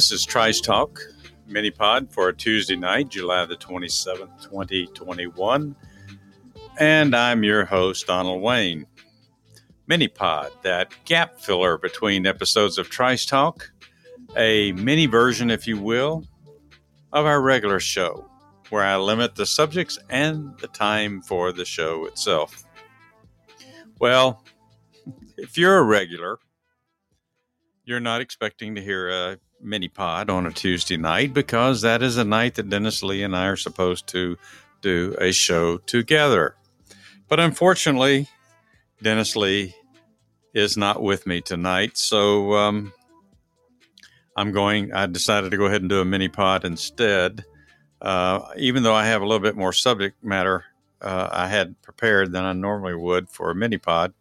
This is Trice Talk mini pod for a Tuesday night, July the 27th, 2021. And I'm your host, Donald Wayne. Mini pod, that gap filler between episodes of Trice Talk, a mini version, if you will, of our regular show, where I limit the subjects and the time for the show itself. Well, if you're a regular, you're not expecting to hear a mini pod on a Tuesday night because that is a night that Dennis Lee and I are supposed to do a show together. But unfortunately, Dennis Lee is not with me tonight. So um, I'm going, I decided to go ahead and do a mini pod instead. Uh, even though I have a little bit more subject matter uh, I had prepared than I normally would for a mini pod.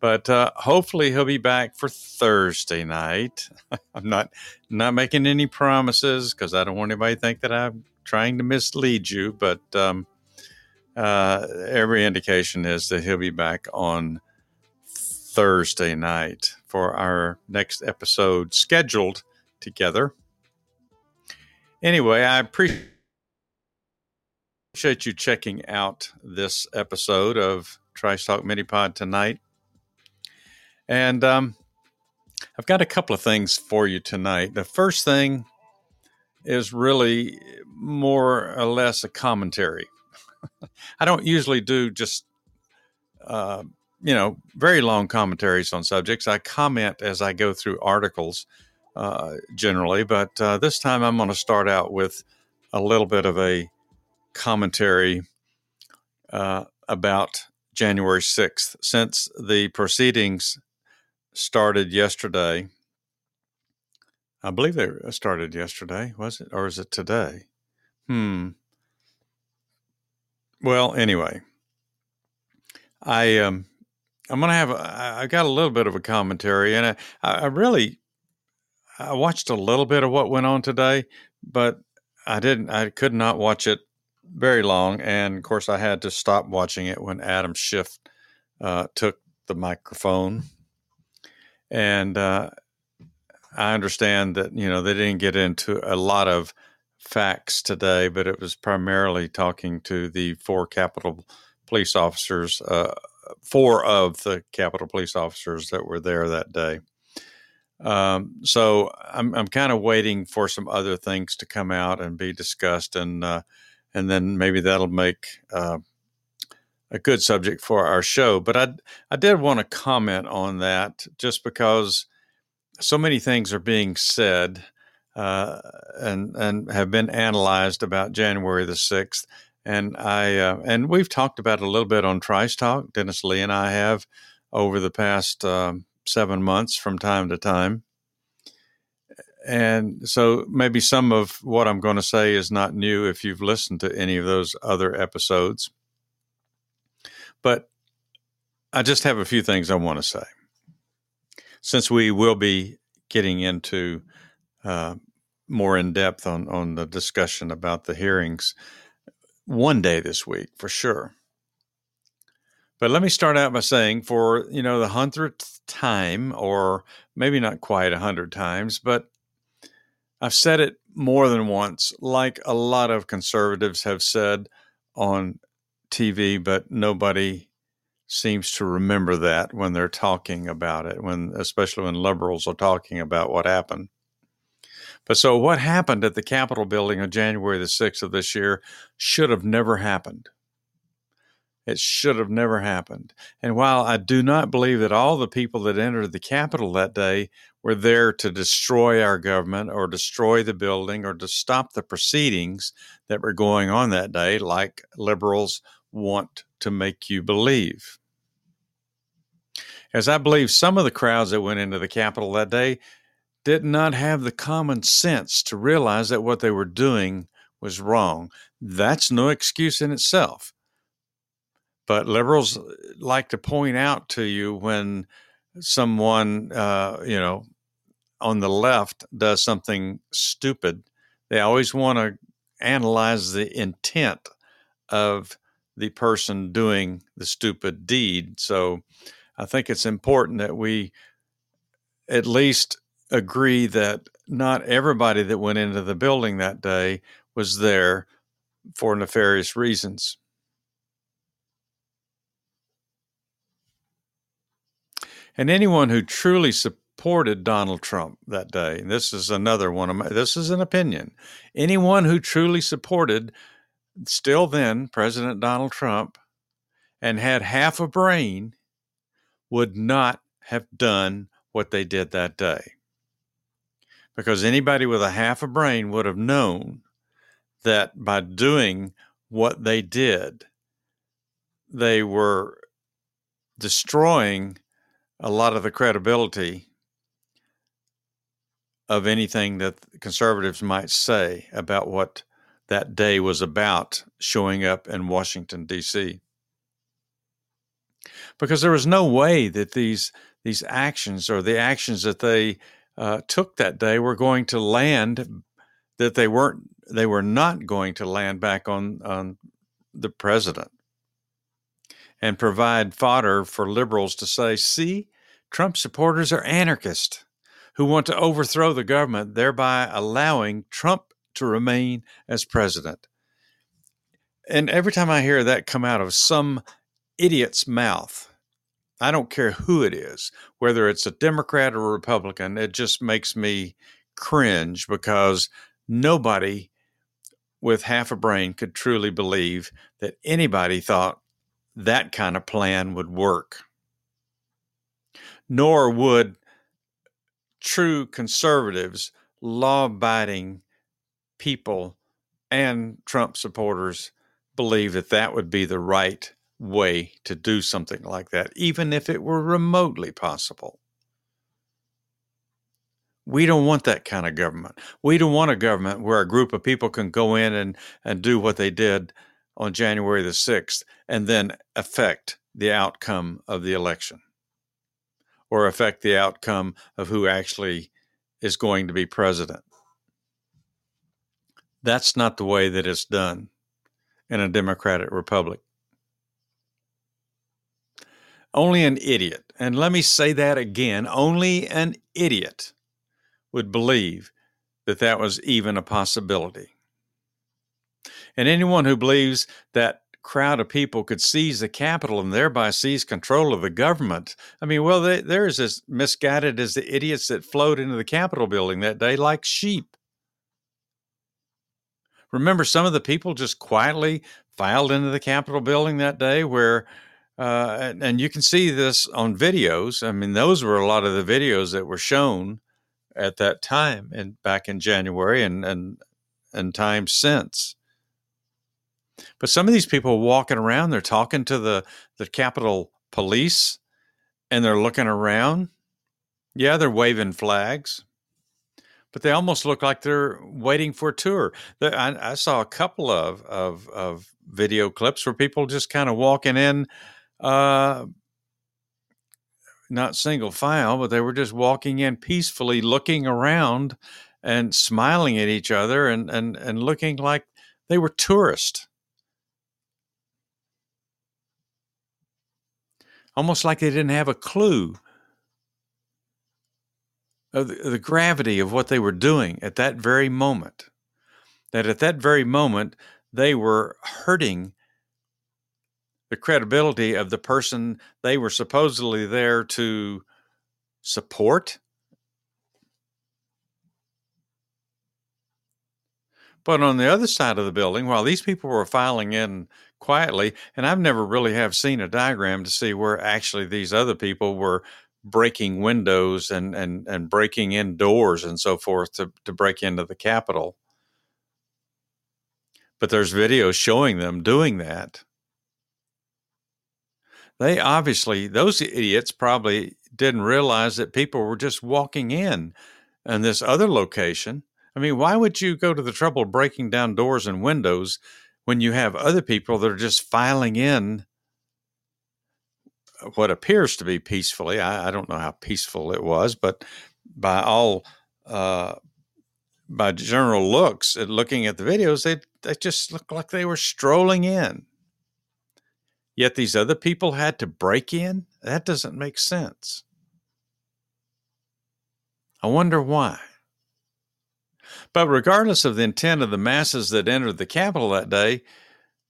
But uh, hopefully he'll be back for Thursday night. I'm not not making any promises because I don't want anybody to think that I'm trying to mislead you. But um, uh, every indication is that he'll be back on Thursday night for our next episode scheduled together. Anyway, I appreciate you checking out this episode of Trice Talk Mini Pod tonight. And um, I've got a couple of things for you tonight. The first thing is really more or less a commentary. I don't usually do just, uh, you know, very long commentaries on subjects. I comment as I go through articles uh, generally, but uh, this time I'm going to start out with a little bit of a commentary uh, about January 6th. Since the proceedings started yesterday. I believe they started yesterday, was it? Or is it today? Hmm. Well, anyway, I um, I'm gonna have I got a little bit of a commentary, and I, I really I watched a little bit of what went on today, but I didn't I could not watch it very long, and of course I had to stop watching it when Adam Schiff uh, took the microphone and uh, I understand that you know they didn't get into a lot of facts today, but it was primarily talking to the four Capitol police officers, uh, four of the Capitol police officers that were there that day. Um, so I'm I'm kind of waiting for some other things to come out and be discussed, and uh, and then maybe that'll make uh, a good subject for our show. But I I did want to comment on that just because so many things are being said uh, and and have been analyzed about January the sixth. And I uh, and we've talked about it a little bit on Trice Talk. Dennis Lee and I have over the past um, seven months from time to time. And so maybe some of what I'm going to say is not new if you've listened to any of those other episodes. But I just have a few things I want to say. Since we will be getting into uh, more in depth on, on the discussion about the hearings one day this week for sure. But let me start out by saying, for you know the hundredth time, or maybe not quite a hundred times, but I've said it more than once, like a lot of conservatives have said on TV, but nobody seems to remember that when they're talking about it, when especially when liberals are talking about what happened. But so what happened at the Capitol building on January the 6th of this year should have never happened. It should have never happened. And while I do not believe that all the people that entered the Capitol that day were there to destroy our government or destroy the building or to stop the proceedings that were going on that day, like liberals want to make you believe. As I believe some of the crowds that went into the Capitol that day did not have the common sense to realize that what they were doing was wrong. That's no excuse in itself. But liberals like to point out to you when someone, uh, you know, on the left does something stupid. They always want to analyze the intent of the person doing the stupid deed. So I think it's important that we at least agree that not everybody that went into the building that day was there for nefarious reasons. And anyone who truly supported Donald Trump that day, this is another one of my, this is an opinion, anyone who truly supported still then President Donald Trump and had half a brain would not have done what they did that day. Because anybody with a half a brain would have known that by doing what they did, they were destroying a lot of the credibility of anything that conservatives might say about what that day was about showing up in Washington, D.C. Because there was no way that these these actions or the actions that they uh, took that day were going to land that they weren't they were not going to land back on on the president and provide fodder for liberals to say, see, Trump supporters are anarchists who want to overthrow the government, thereby allowing Trump to remain as president. And every time I hear that come out of some idiot's mouth, I don't care who it is, whether it's a Democrat or a Republican, it just makes me cringe because nobody with half a brain could truly believe that anybody thought that kind of plan would work. Nor would true conservatives, law abiding people, and Trump supporters believe that that would be the right way to do something like that, even if it were remotely possible. We don't want that kind of government. We don't want a government where a group of people can go in and, and do what they did on January the 6th and then affect the outcome of the election or affect the outcome of who actually is going to be president. That's not the way that it's done in a democratic republic. Only an idiot, and let me say that again only an idiot would believe that that was even a possibility. And anyone who believes that crowd of people could seize the Capitol and thereby seize control of the government. I mean, well, they, they're as misguided as the idiots that flowed into the Capitol building that day like sheep. Remember, some of the people just quietly filed into the Capitol building that day where uh, and, and, you can see this on videos. I mean, those were a lot of the videos that were shown at that time and back in January and and and times since. But some of these people walking around, they're talking to the the Capitol police, and they're looking around. Yeah, they're waving flags, but they almost look like they're waiting for a tour. I, I saw a couple of, of of video clips where people just kind of walking in. Uh, not single file, but they were just walking in peacefully, looking around and smiling at each other and, and, and looking like they were tourists. Almost like they didn't have a clue of the, the gravity of what they were doing at that very moment. That at that very moment, they were hurting the credibility of the person they were supposedly there to support. But on the other side of the building, while these people were filing in quietly, and I've never really have seen a diagram to see where actually these other people were breaking windows and and and breaking in doors and so forth to to break into the Capitol. But there's videos showing them doing that. They obviously, those idiots probably didn't realize that people were just walking in in this other location. I mean, why would you go to the trouble of breaking down doors and windows when you have other people that are just filing in what appears to be peacefully? I, I don't know how peaceful it was, but by all uh, by general looks at looking at the videos, they they just looked like they were strolling in. Yet these other people had to break in? That doesn't make sense. I wonder why. But regardless of the intent of the masses that entered the Capitol that day,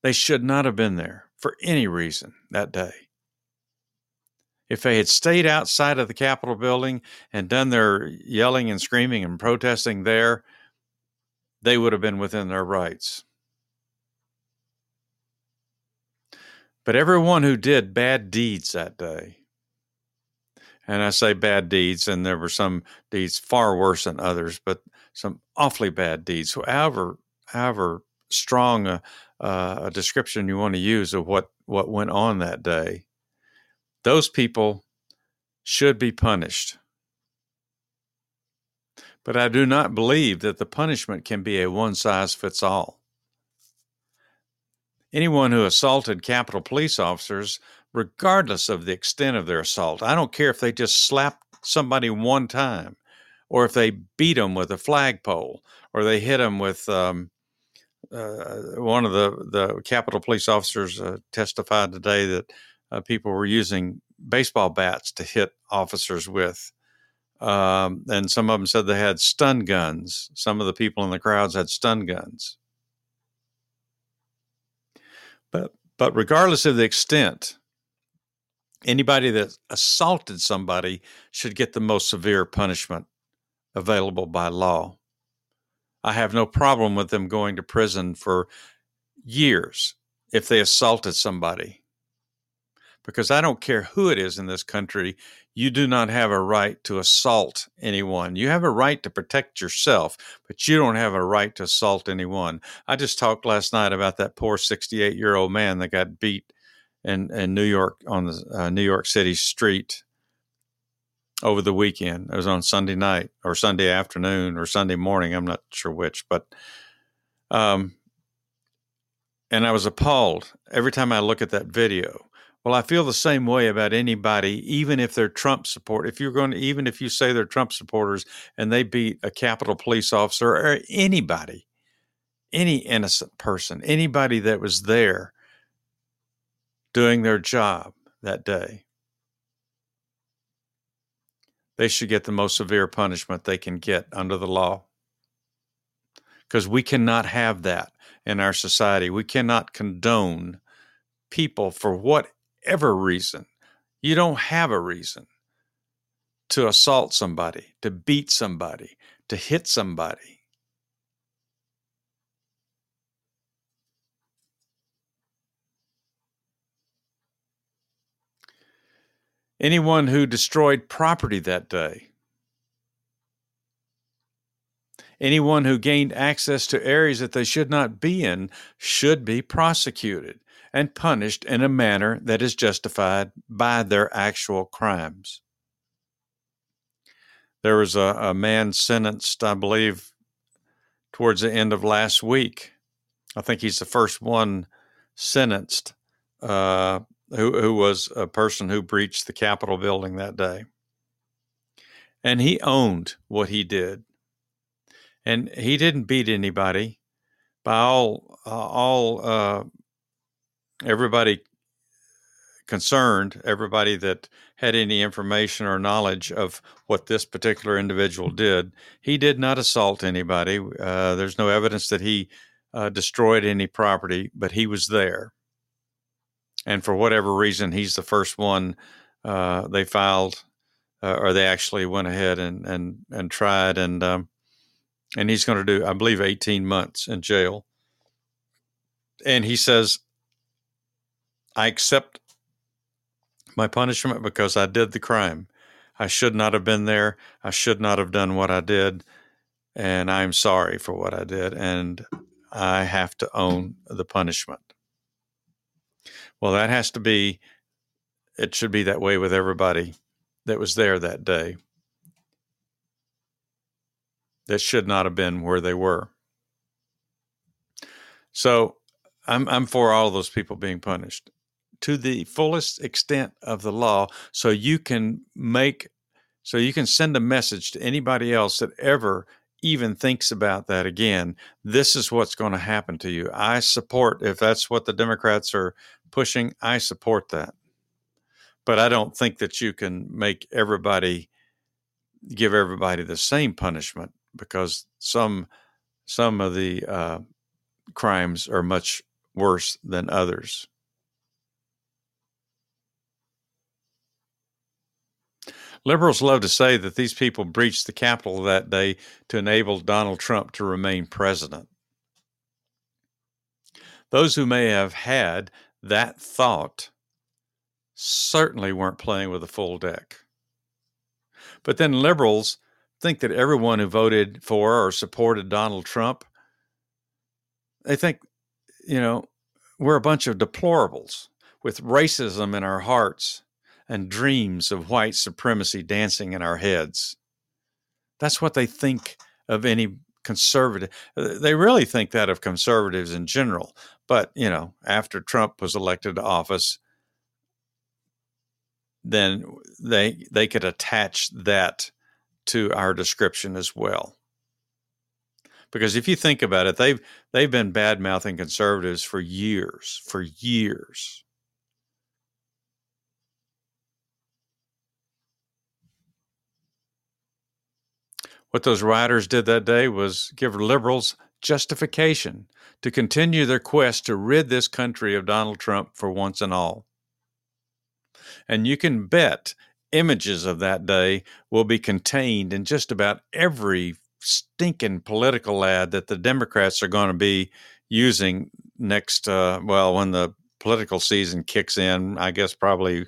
they should not have been there for any reason that day. If they had stayed outside of the Capitol building and done their yelling and screaming and protesting there, they would have been within their rights. But everyone who did bad deeds that day, and I say bad deeds, and there were some deeds far worse than others, but some awfully bad deeds. However, however strong a, a description you want to use of what what went on that day, those people should be punished. But I do not believe that the punishment can be a one size fits all. Anyone who assaulted Capitol police officers, regardless of the extent of their assault, I don't care if they just slapped somebody one time, or if they beat them with a flagpole, or they hit them with um, uh, one of the the Capitol police officers uh, testified today that uh, people were using baseball bats to hit officers with. Um, and some of them said they had stun guns. Some of the people in the crowds had stun guns. But but regardless of the extent, anybody that assaulted somebody should get the most severe punishment available by law. I have no problem with them going to prison for years if they assaulted somebody. Because I don't care who it is in this country, you do not have a right to assault anyone. You have a right to protect yourself, but you don't have a right to assault anyone. I just talked last night about that poor 68 year old man that got beat in, in New York on the uh, New York City street over the weekend. It was on Sunday night or Sunday afternoon or Sunday morning. I'm not sure which, but um, and I was appalled every time I look at that video. Well, I feel the same way about anybody, even if they're Trump support. If you're going to, even if you say they're Trump supporters and they beat a Capitol police officer or anybody, any innocent person, anybody that was there doing their job that day, they should get the most severe punishment they can get under the law. Because we cannot have that in our society. We cannot condone people for what whatever reason, you don't have a reason to assault somebody, to beat somebody, to hit somebody. Anyone who destroyed property that day. Anyone who gained access to areas that they should not be in should be prosecuted and punished in a manner that is justified by their actual crimes. There was a, a man sentenced, I believe, towards the end of last week. I think he's the first one sentenced uh, who, who was a person who breached the Capitol building that day. And he owned what he did. And he didn't beat anybody. By all, uh, all uh, everybody concerned, everybody that had any information or knowledge of what this particular individual did, he did not assault anybody. Uh, there's no evidence that he uh, destroyed any property, but he was there. And for whatever reason, he's the first one uh, they filed, uh, or they actually went ahead and and and tried, and um, and he's going to do, I believe, 18 months in jail. And he says I accept my punishment because I did the crime. I should not have been there. I should not have done what I did. And I'm sorry for what I did. And I have to own the punishment. Well, that has to be, it should be that way with everybody that was there that day. That should not have been where they were. So I'm, I'm for all those people being punished to the fullest extent of the law so you can make so you can send a message to anybody else that ever even thinks about that again this is what's going to happen to you i support if that's what the democrats are pushing i support that but i don't think that you can make everybody give everybody the same punishment because some some of the uh, crimes are much worse than others. Liberals love to say that these people breached the Capitol that day to enable Donald Trump to remain president. Those who may have had that thought certainly weren't playing with a full deck. But then liberals think that everyone who voted for or supported Donald Trump, they think, you know, we're a bunch of deplorables with racism in our hearts and dreams of white supremacy dancing in our heads. That's what they think of any conservative. Uh, they really think that of conservatives in general. But, you know, after Trump was elected to office, then they they could attach that to our description as well. Because if you think about it, they've they've been bad mouthing conservatives for years, for years. What those rioters did that day was give liberals justification to continue their quest to rid this country of Donald Trump for once and all. And you can bet images of that day will be contained in just about every stinking political ad that the Democrats are going to be using next, uh, well, when the political season kicks in, I guess probably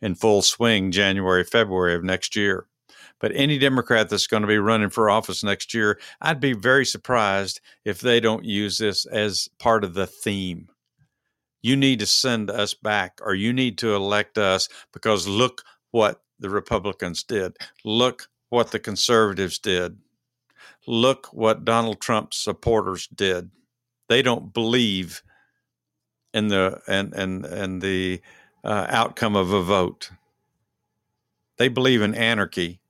in full swing January, February of next year. But any Democrat that's going to be running for office next year, I'd be very surprised if they don't use this as part of the theme. You need to send us back, or you need to elect us because look what the Republicans did. Look what the conservatives did. Look what Donald Trump's supporters did. They don't believe in the and and and the uh, outcome of a vote. They believe in anarchy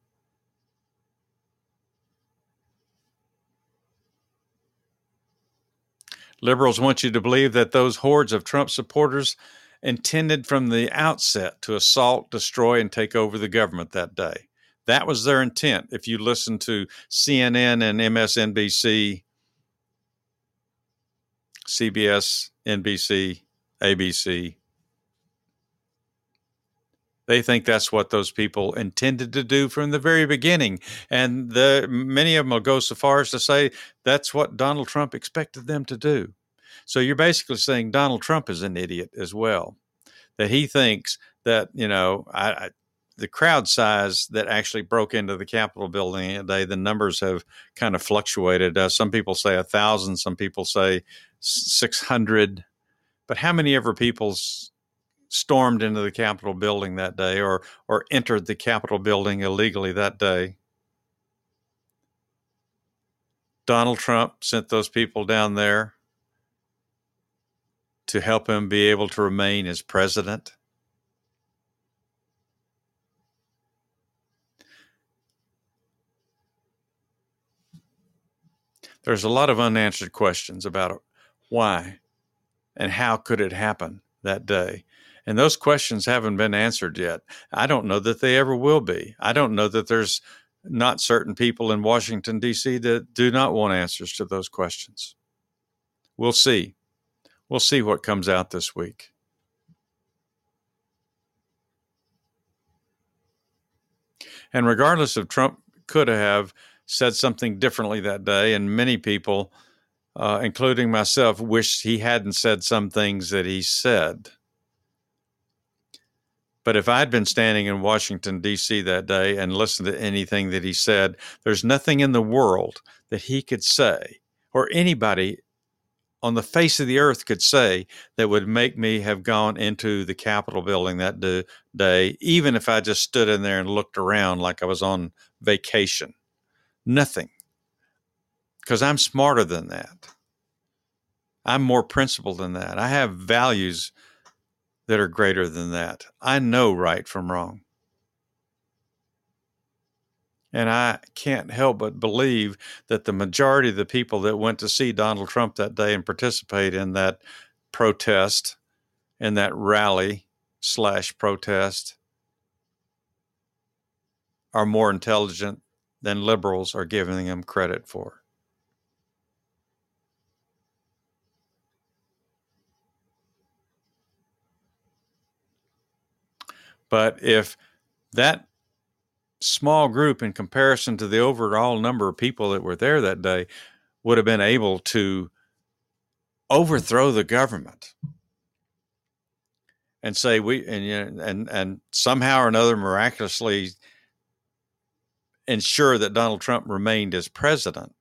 Liberals want you to believe that those hordes of Trump supporters intended from the outset to assault, destroy, and take over the government that day. That was their intent. If you listen to CNN and MSNBC, CBS, NBC, ABC, they think that's what those people intended to do from the very beginning. And the, many of them will go so far as to say that's what Donald Trump expected them to do. So you're basically saying Donald Trump is an idiot as well, that he thinks that, you know, I, I, the crowd size that actually broke into the Capitol building today, the numbers have kind of fluctuated. Uh, some people say a thousand, some people say 600. But how many ever people's stormed into the Capitol building that day or or entered the Capitol building illegally that day. Donald Trump sent those people down there to help him be able to remain as president. There's a lot of unanswered questions about why and how could it happen that day. And those questions haven't been answered yet. I don't know that they ever will be. I don't know that there's not certain people in Washington, D.C. that do not want answers to those questions. We'll see. We'll see what comes out this week. And regardless of Trump could have said something differently that day, and many people, uh, including myself, wish he hadn't said some things that he said. But if I'd been standing in Washington, D.C. that day and listened to anything that he said, there's nothing in the world that he could say or anybody on the face of the earth could say that would make me have gone into the Capitol building that day, even if I just stood in there and looked around like I was on vacation. Nothing. Because I'm smarter than that. I'm more principled than that. I have values that are greater than that. I know right from wrong. And I can't help but believe that the majority of the people that went to see Donald Trump that day and participate in that protest, in that rally slash protest, are more intelligent than liberals are giving them credit for. But if that small group, in comparison to the overall number of people that were there that day, would have been able to overthrow the government and say we and and and somehow or another miraculously ensure that Donald Trump remained as president.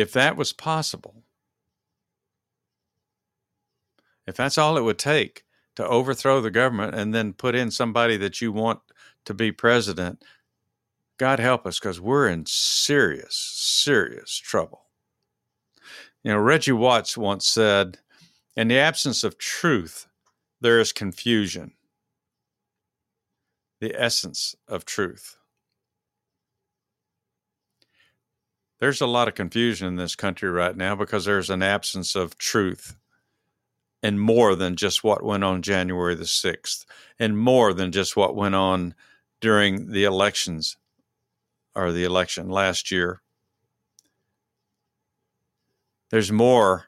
If that was possible, if that's all it would take to overthrow the government and then put in somebody that you want to be president, God help us because we're in serious, serious trouble. You know, Reggie Watts once said, In the absence of truth, there is confusion. The essence of truth. There's a lot of confusion in this country right now because there's an absence of truth and more than just what went on January the 6th, and more than just what went on during the elections or the election last year. There's more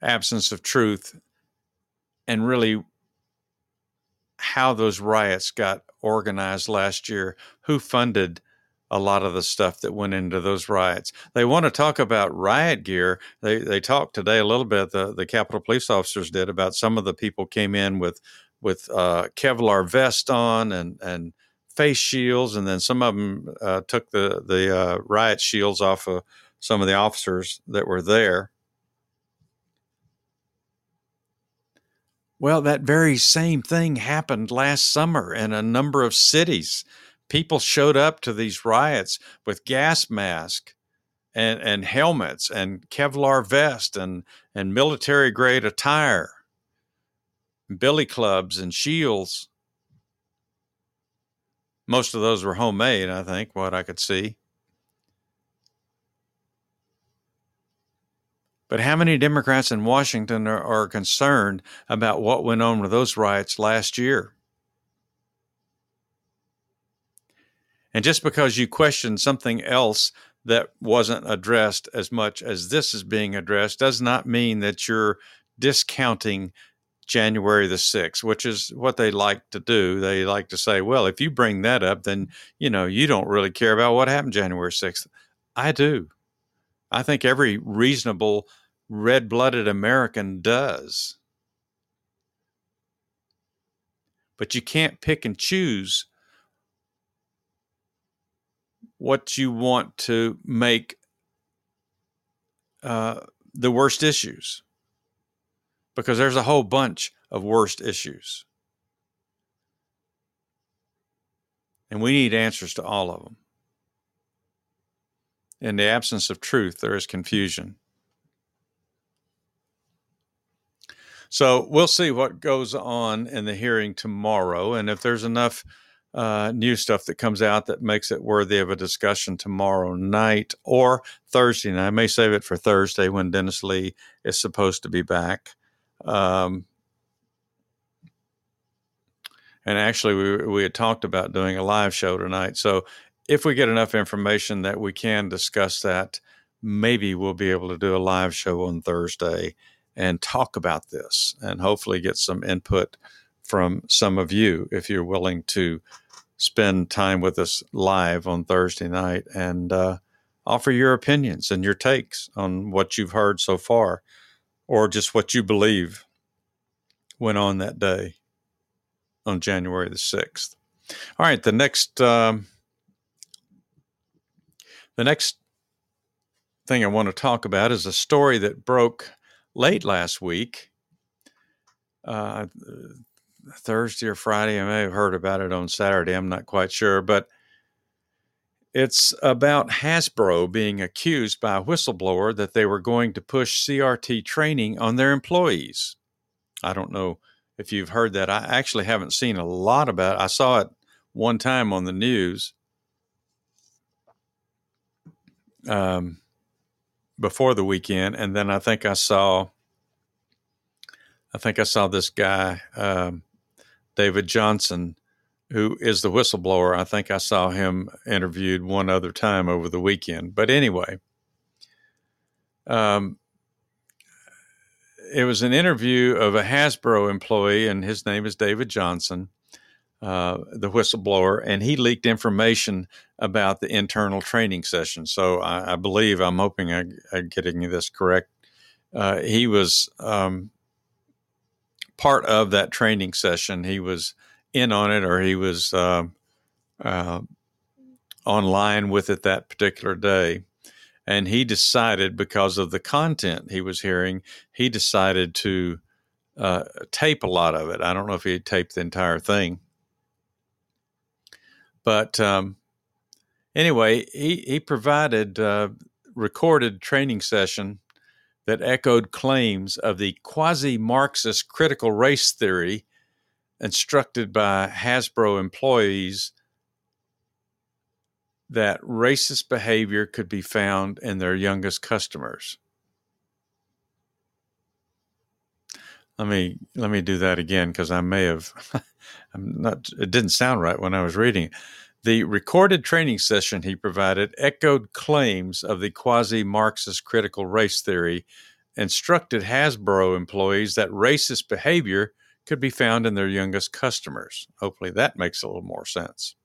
absence of truth and really how those riots got organized last year, who funded a lot of the stuff that went into those riots. They want to talk about riot gear. They they talked today a little bit. The the Capitol police officers did about some of the people came in with with uh, Kevlar vest on and and face shields, and then some of them uh, took the the uh, riot shields off of some of the officers that were there. Well, that very same thing happened last summer in a number of cities. People showed up to these riots with gas masks and, and helmets and Kevlar vest and, and military grade attire, billy clubs and shields. Most of those were homemade, I think, what I could see. But how many Democrats in Washington are, are, concerned about what went on with those riots last year? And just because you question something else that wasn't addressed as much as this is being addressed does not mean that you're discounting January the 6th, which is what they like to do. They like to say, well, if you bring that up, then, you know, you don't really care about what happened January 6th. I do. I think every reasonable red blooded American does. But you can't pick and choose what you want to make uh, the worst issues because there's a whole bunch of worst issues. And we need answers to all of them. In the absence of truth, there is confusion. So we'll see what goes on in the hearing tomorrow. And if there's enough uh, new stuff that comes out that makes it worthy of a discussion tomorrow night or Thursday night, I may save it for Thursday when Dennis Lee is supposed to be back. Um, and actually, we we had talked about doing a live show tonight. So if we get enough information that we can discuss that, maybe we'll be able to do a live show on Thursday and talk about this, and hopefully get some input from some of you if you're willing to spend time with us live on Thursday night and uh, offer your opinions and your takes on what you've heard so far or just what you believe went on that day on January the 6th. All right, the next um, the next thing I want to talk about is a story that broke late last week. Uh, Thursday or Friday. I may have heard about it on Saturday. I'm not quite sure, but it's about Hasbro being accused by a whistleblower that they were going to push CRT training on their employees. I don't know if you've heard that. I actually haven't seen a lot about it. I saw it one time on the news um, before the weekend, and then I think I saw I think I saw this guy, um, David Johnson, who is the whistleblower. I think I saw him interviewed one other time over the weekend. But anyway, um, it was an interview of a Hasbro employee, and his name is David Johnson, uh, the whistleblower, and he leaked information about the internal training session. So I, I believe, I'm hoping I, am getting this correct. Uh, he was um, part of that training session. He was in on it, or he was uh, uh, online with it that particular day. And he decided, because of the content he was hearing, he decided to uh, tape a lot of it. I don't know if he taped the entire thing. But um, anyway, he, he provided uh, recorded training session that echoed claims of the quasi Marxist critical race theory instructed by Hasbro employees that racist behavior could be found in their youngest customers. Let me let me do that again because I may have I'm not it didn't sound right when I was reading it. The recorded training session he provided echoed claims of the quasi Marxist critical race theory, instructed Hasbro employees that racist behavior could be found in their youngest customers. Hopefully that makes a little more sense.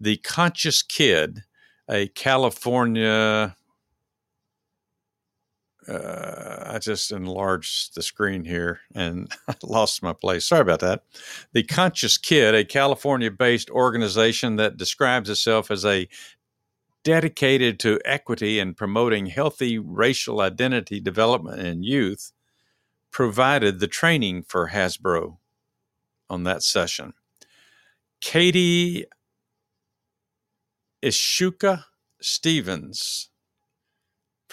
The Conscious Kid, a California uh, I just enlarged the screen here and lost my place. Sorry about that. The Conscious Kid, a California based organization that describes itself as a dedicated to equity and promoting healthy racial identity development in youth, provided the training for Hasbro on that session. Katie Ishuka Stephens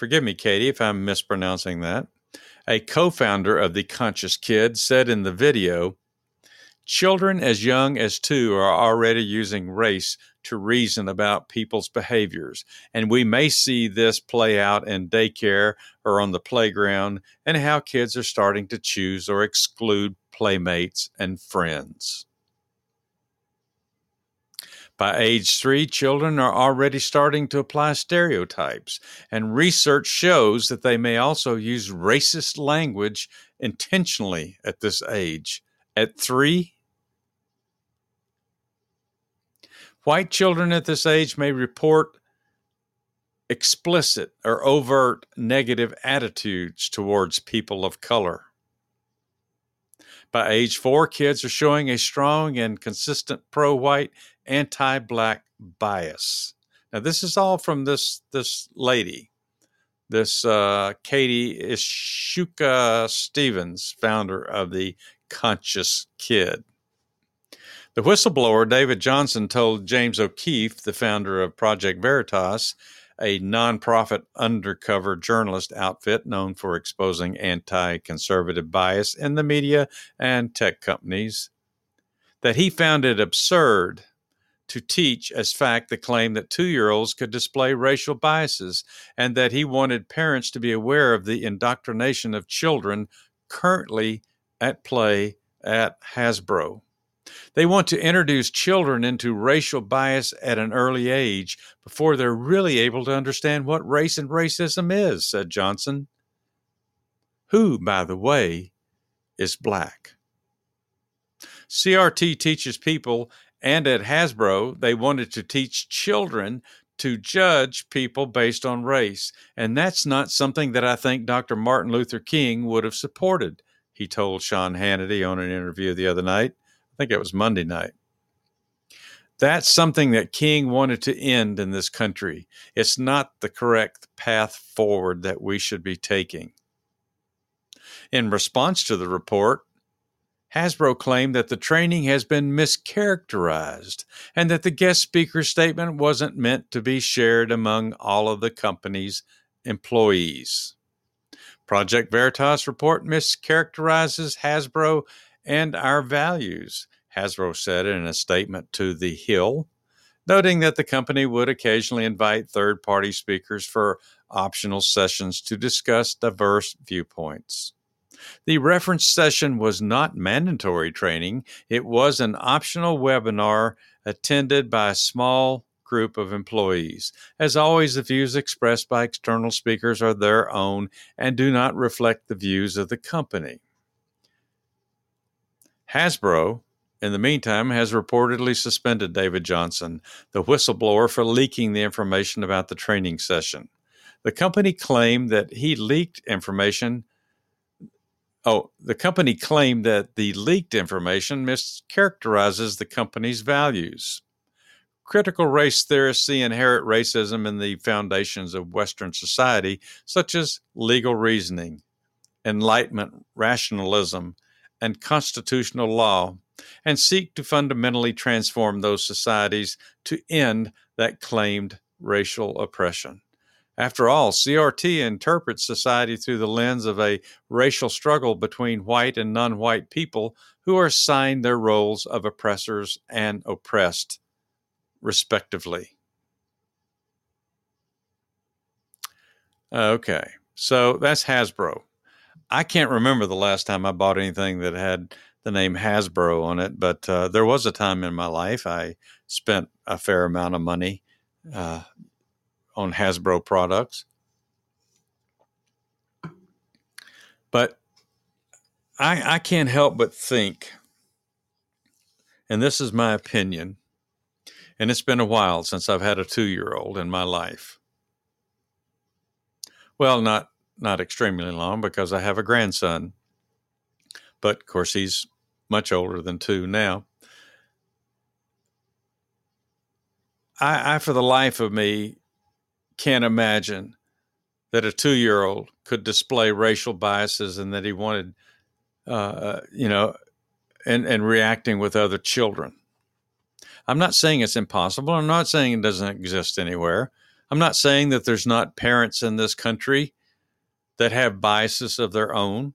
Forgive me, Katie, if I'm mispronouncing that. A co founder of The Conscious Kid said in the video Children as young as two are already using race to reason about people's behaviors, and we may see this play out in daycare or on the playground, and how kids are starting to choose or exclude playmates and friends. By age three, children are already starting to apply stereotypes, and research shows that they may also use racist language intentionally at this age. At three, white children at this age may report explicit or overt negative attitudes towards people of color. By age four, kids are showing a strong and consistent pro white anti-black bias. Now, this is all from this this lady, this uh, Katie Ishuka Stephens, founder of the Conscious Kid. The whistleblower David Johnson told James O'Keefe, the founder of Project Veritas, a nonprofit undercover journalist outfit known for exposing anti conservative bias in the media and tech companies, that he found it absurd to teach as fact the claim that two year olds could display racial biases and that he wanted parents to be aware of the indoctrination of children currently at play at Hasbro. They want to introduce children into racial bias at an early age before they're really able to understand what race and racism is, said Johnson, who, by the way, is black. CRT teaches people and at Hasbro, they wanted to teach children to judge people based on race. And that's not something that I think Dr. Martin Luther King would have supported, he told Sean Hannity on an interview the other night. I think it was Monday night. That's something that King wanted to end in this country. It's not the correct path forward that we should be taking. In response to the report, Hasbro claimed that the training has been mischaracterized and that the guest speaker's statement wasn't meant to be shared among all of the company's employees. Project Veritas report mischaracterizes Hasbro and our values, Hasbro said in a statement to The Hill, noting that the company would occasionally invite third party speakers for optional sessions to discuss diverse viewpoints. The reference session was not mandatory training, it was an optional webinar attended by a small group of employees. As always, the views expressed by external speakers are their own and do not reflect the views of the company. Hasbro, in the meantime, has reportedly suspended David Johnson, the whistleblower, for leaking the information about the training session. The company claimed that he leaked information. Oh, the company claimed that the leaked information mischaracterizes the company's values. Critical race theorists see inherent racism in the foundations of Western society, such as legal reasoning, Enlightenment rationalism, and constitutional law, and seek to fundamentally transform those societies to end that claimed racial oppression. After all, CRT interprets society through the lens of a racial struggle between white and non white people who are assigned their roles of oppressors and oppressed respectively. Okay, so that's Hasbro. I can't remember the last time I bought anything that had the name Hasbro on it, but uh, there was a time in my life I spent a fair amount of money uh, on Hasbro products. But I, I can't help but think, and this is my opinion, and it's been a while since I've had a two year old in my life. Well, not not extremely long because I have a grandson, but of course he's much older than two now. I, I for the life of me, can't imagine that a two year old could display racial biases and that he wanted, uh, uh, you know, and, and reacting with other children. I'm not saying it's impossible. I'm not saying it doesn't exist anywhere. I'm not saying that there's not parents in this country that have biases of their own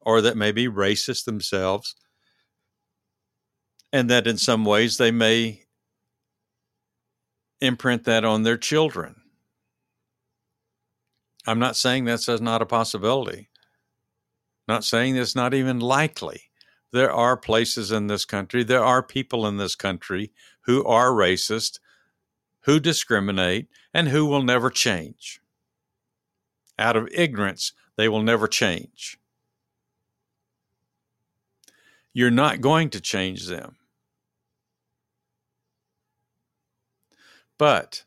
or that may be racist themselves and that in some ways they may imprint that on their children. I'm not saying that's not a possibility. Not saying that's not even likely there are places in this country, there are people in this country who are racist, who discriminate, and who will never change. Out of ignorance, they will never change. You're not going to change them. But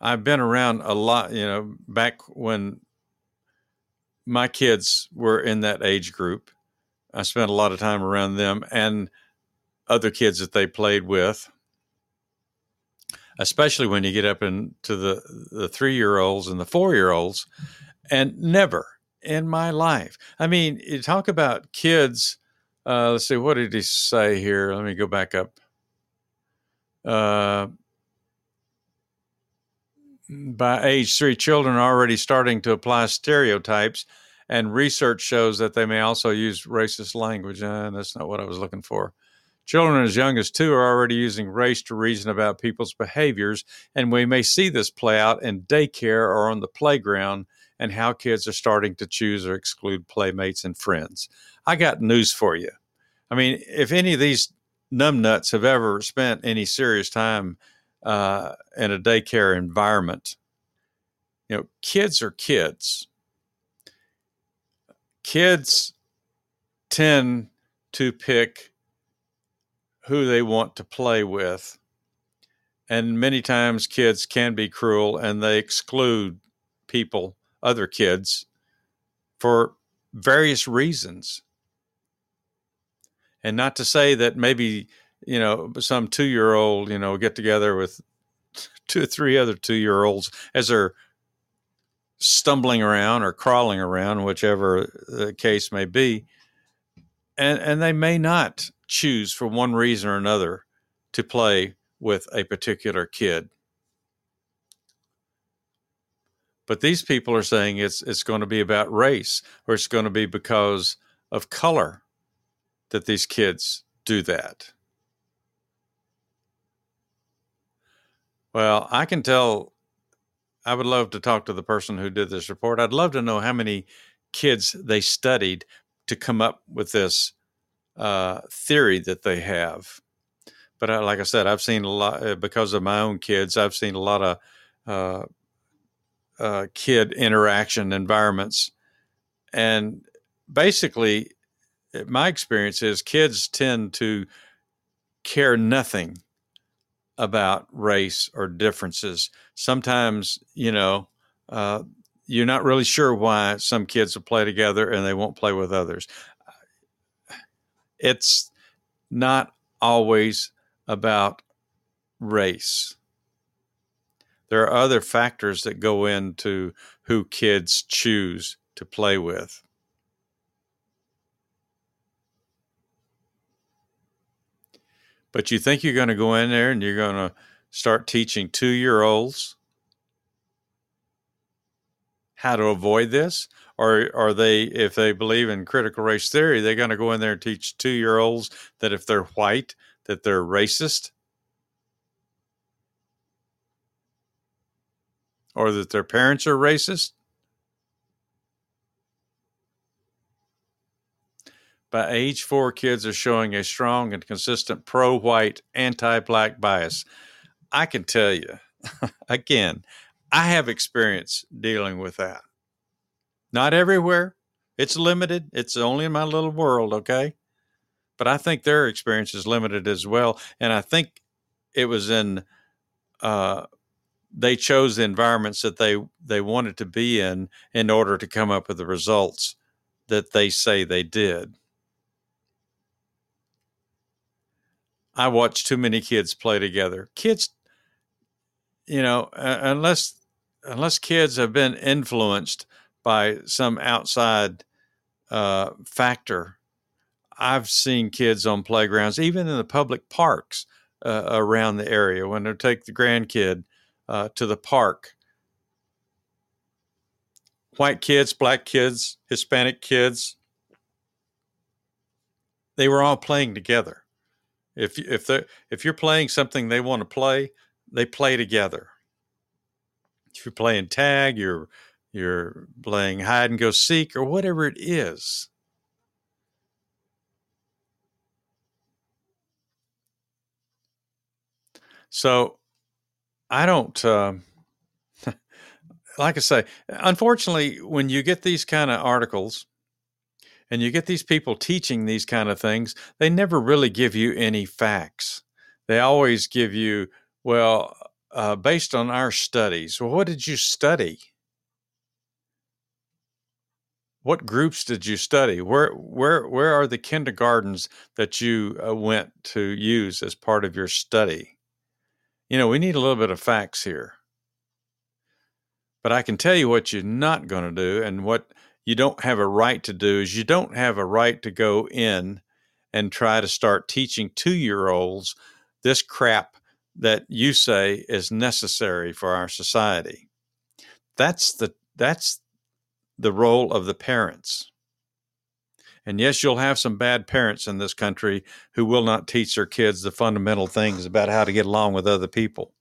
I've been around a lot, you know, back when my kids were in that age group I spent a lot of time around them and other kids that they played with, especially when you get up into the, the three year olds and the four year olds. And never in my life. I mean, you talk about kids. Uh, let's see, what did he say here? Let me go back up. Uh, by age three, children are already starting to apply stereotypes and research shows that they may also use racist language. And uh, that's not what I was looking for. Children as young as two are already using race to reason about people's behaviors, and we may see this play out in daycare or on the playground and how kids are starting to choose or exclude playmates and friends. I got news for you. I mean, if any of these numbnuts have ever spent any serious time uh, in a daycare environment, you know, kids are kids kids tend to pick who they want to play with. And many times kids can be cruel and they exclude people, other kids, for various reasons. And not to say that maybe, you know, some two year old, you know, get together with two or three other two year olds as they're stumbling around or crawling around, whichever the case may be. And, and they may not choose for one reason or another to play with a particular kid. But these people are saying it's it's going to be about race or it's going to be because of color that these kids do that. Well, I can tell I would love to talk to the person who did this report. I'd love to know how many kids they studied to come up with this uh, theory that they have. But uh, like I said, I've seen a lot uh, because of my own kids. I've seen a lot of uh, uh, kid interaction environments, and basically, my experience is kids tend to care nothing about race or differences. Sometimes, you know, uh, you're not really sure why some kids will play together and they won't play with others. It's not always about race. There are other factors that go into who kids choose to play with. But you think you're going to go in there and you're going to start teaching two year olds how to avoid this? Or are they, if they believe in critical race theory, they're going to go in there and teach two year olds that if they're white, that they're racist? Or that their parents are racist? By age four, kids are showing a strong and consistent pro white, anti black bias. I can tell you, again, I have experience dealing with that. Not everywhere, it's limited. It's only in my little world, okay? But I think their experience is limited as well. And I think it was in, uh, they chose the environments that they, they wanted to be in in order to come up with the results that they say they did. I watch too many kids play together. Kids, you know, uh, unless unless kids have been influenced by some outside uh, factor, I've seen kids on playgrounds, even in the public parks uh, around the area, when they take the grandkid uh, to the park. White kids, black kids, Hispanic kids, they were all playing together. If if they if you're playing something they want to play, they play together. If you're playing tag, you're you're playing hide and go seek or whatever it is. So I don't uh, like I say, unfortunately, when you get these kind of articles and you get these people teaching these kind of things, they never really give you any facts. They always give you, well, uh, based on our studies. Well, what did you study? What groups did you study? Where where where are the kindergartens that you uh, went to use as part of your study? You know, we need a little bit of facts here. But I can tell you what you're not going to do and what you don't have a right to do is you don't have a right to go in and try to start teaching two year olds this crap that you say is necessary for our society. That's the that's the role of the parents. And yes, you'll have some bad parents in this country who will not teach their kids the fundamental things about how to get along with other people.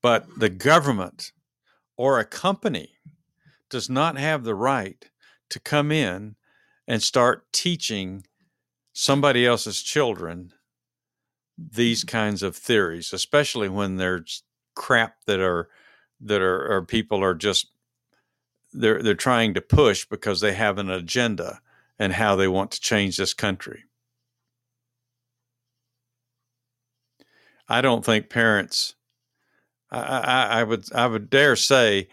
But the government or a company does not have the right to come in and start teaching somebody else's children these mm. kinds of theories, especially when there's crap that are that are or people are just they're they're trying to push because they have an agenda and how they want to change this country. I don't think parents. I, I, I would I would dare say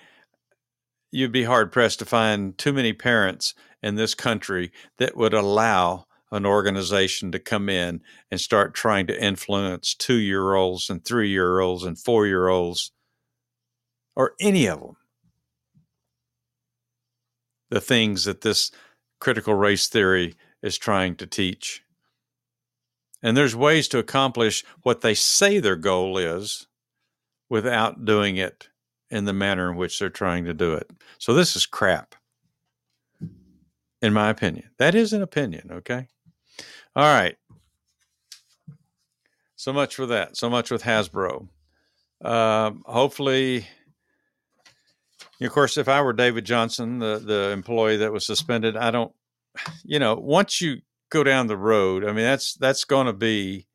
you'd be hard pressed to find too many parents in this country that would allow an organization to come in and start trying to influence two year olds and three year olds and four year olds or any of them. The things that this critical race theory is trying to teach. And there's ways to accomplish what they say their goal is without doing it in the manner in which they're trying to do it. So this is crap, in my opinion. That is an opinion, okay? All right. So much for that. So much with Hasbro. Uh, hopefully, of course, if I were David Johnson, the the employee that was suspended, I don't, you know, once you go down the road, I mean, that's that's going to be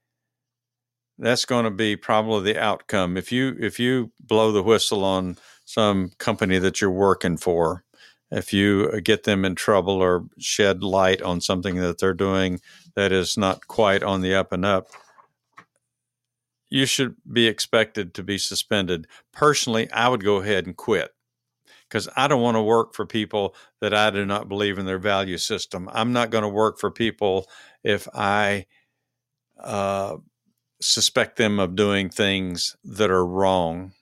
that's going to be probably the outcome. If you if you blow the whistle on some company that you're working for, if you get them in trouble or shed light on something that they're doing that is not quite on the up and up, you should be expected to be suspended. Personally, I would go ahead and quit because I don't want to work for people that I do not believe in their value system. I'm not going to work for people if I uh, suspect them of doing things that are wrong.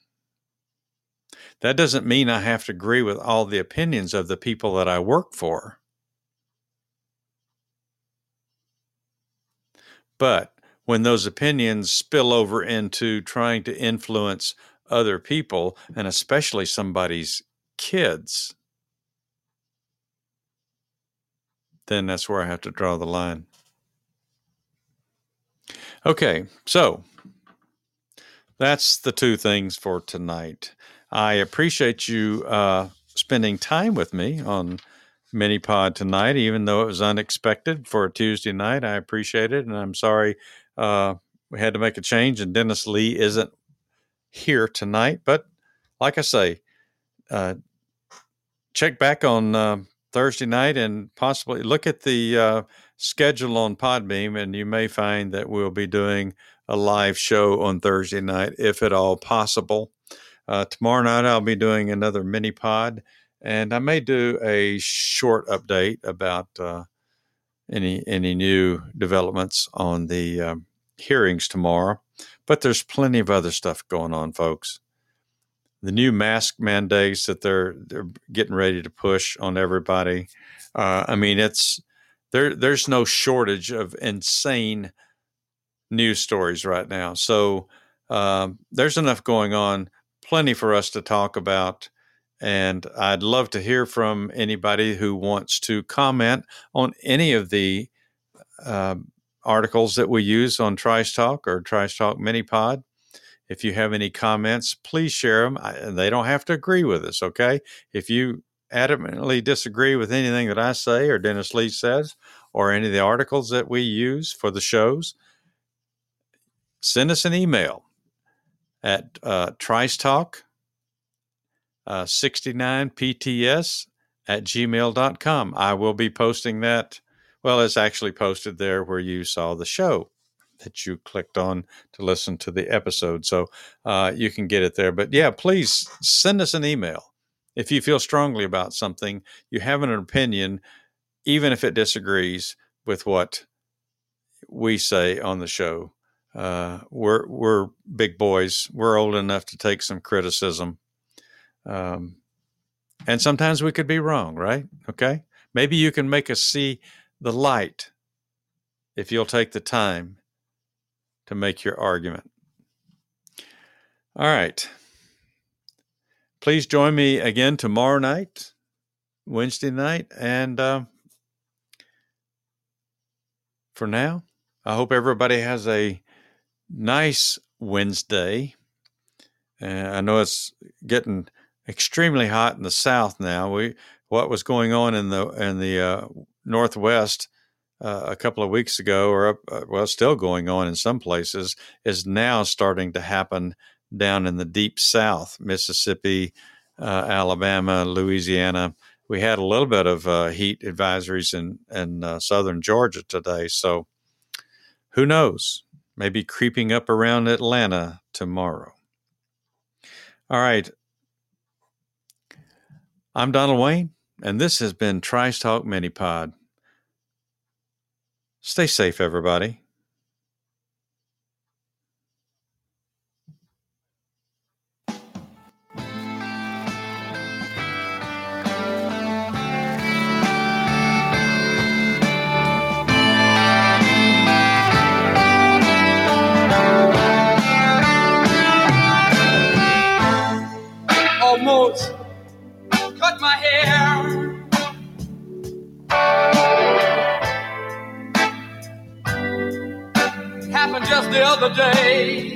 That doesn't mean I have to agree with all the opinions of the people that I work for. But when those opinions spill over into trying to influence other people, and especially somebody's kids, then that's where I have to draw the line. Okay, so that's the two things for tonight. I appreciate you uh, spending time with me on mini pod tonight, even though it was unexpected for a Tuesday night. I appreciate it, and I'm sorry uh, we had to make a change, and Dennis Lee isn't here tonight. But like I say, uh, check back on uh, Thursday night and possibly look at the uh, schedule on Podbean, and you may find that we'll be doing a live show on Thursday night, if at all possible. Uh, tomorrow night, I'll be doing another mini pod, and I may do a short update about uh, any any new developments on the um, hearings tomorrow. But there's plenty of other stuff going on, folks. The new mask mandates that they're they're getting ready to push on everybody. Uh, I mean, it's there. There's no shortage of insane news stories right now. So um, there's enough going on, plenty for us to talk about. And I'd love to hear from anybody who wants to comment on any of the uh, articles that we use on Trice Talk or Trice Talk Mini Pod. If you have any comments, please share them. I, they don't have to agree with us, okay? If you adamantly disagree with anything that I say or Dennis Lee says or any of the articles that we use for the shows, send us an email at uh, Trice Talk uh, 69pts at gmail.com. I will be posting that. Well, it's actually posted there where you saw the show that you clicked on to listen to the episode. So uh, you can get it there. But yeah, please send us an email. If you feel strongly about something, you have an opinion, even if it disagrees with what we say on the show. Uh, we're we're big boys. We're old enough to take some criticism, um, and sometimes we could be wrong, right? Okay, maybe you can make us see the light if you'll take the time to make your argument. All right. Please join me again tomorrow night, Wednesday night, and uh, for now, I hope everybody has a nice Wednesday. Uh, I know it's getting extremely hot in the south now. We what was going on in the in the uh, northwest uh, a couple of weeks ago, or uh, well, still going on in some places, is now starting to happen down in the deep south, Mississippi, uh, Alabama, Louisiana. We had a little bit of uh, heat advisories in in uh, southern Georgia today, so who knows? Maybe creeping up around Atlanta tomorrow. All right. I'm Donald Wayne, and this has been Trice Talk Mini Pod. Stay safe, everybody. other day.